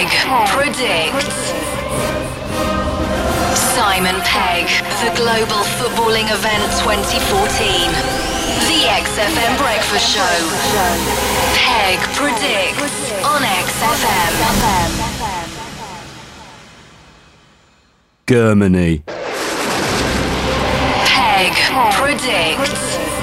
Pegg predicts. Simon Pegg, the Global Footballing Event 2014. The XFM Breakfast Show. Pegg predicts on XFM. Germany. Pegg predicts.